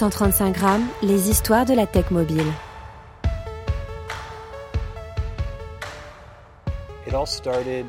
135 grammes, les histoires de la tech mobile. It all started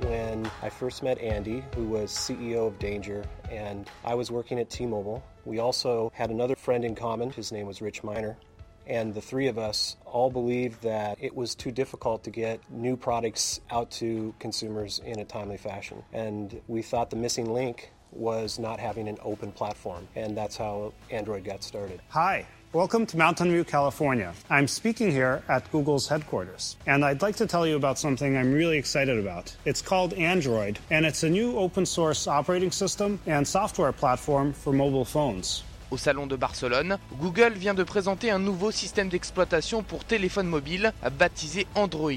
when I first met Andy, who was CEO of Danger, and I was working at T Mobile. We also had another friend in common. His name was Rich Miner. And the three of us all believed that it was too difficult to get new products out to consumers in a timely fashion. And we thought the missing link was not having an open platform. And that's how Android got started. Hi. Welcome to Mountain View, California. I'm speaking here at Google's headquarters, and I'd like to tell you about something I'm really excited about. It's called Android, and it's a new open source operating system and software platform for mobile phones. Au Salon de Barcelone, Google vient de présenter un nouveau système d'exploitation pour téléphone mobile baptisé Android.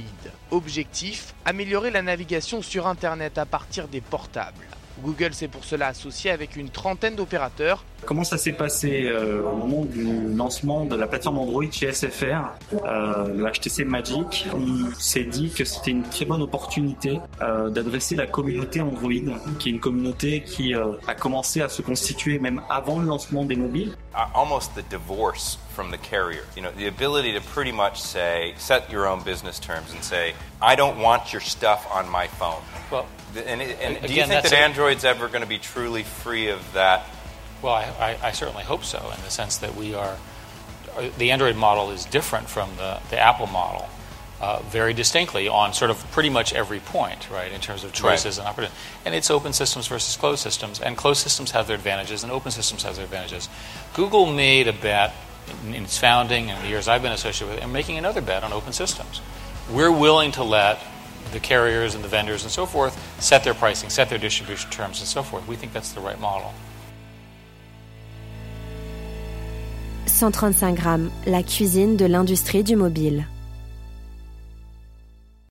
Objectif, améliorer la navigation sur Internet à partir des portables. Google s'est pour cela associé avec une trentaine d'opérateurs. Comment ça s'est passé euh, au moment du lancement de la plateforme Android chez SFR, euh, le HTC Magic On s'est dit que c'était une très bonne opportunité euh, d'adresser la communauté Android, qui est une communauté qui euh, a commencé à se constituer même avant le lancement des mobiles. Uh, almost the divorce from the carrier. You know, the ability to pretty much say, set your own business terms and say, I don't want your stuff on my phone. Well, And, and do you think that Android's ever going to be truly free of that? Well, I, I, I certainly hope so, in the sense that we are. uh, The Android model is different from the, the Apple model uh, very distinctly on sort of pretty much every point, right, in terms of choices and opportunities. And it's open systems versus closed systems, and closed systems have their advantages, and open systems have their advantages. Google made a bet in, its founding and the years I've been associated with it, and making another bet on open systems. We're willing to let the carriers and the vendors and so forth set their pricing, set their distribution terms, and so forth. We think that's the right model. 135 grammes, la cuisine de l'industrie du mobile.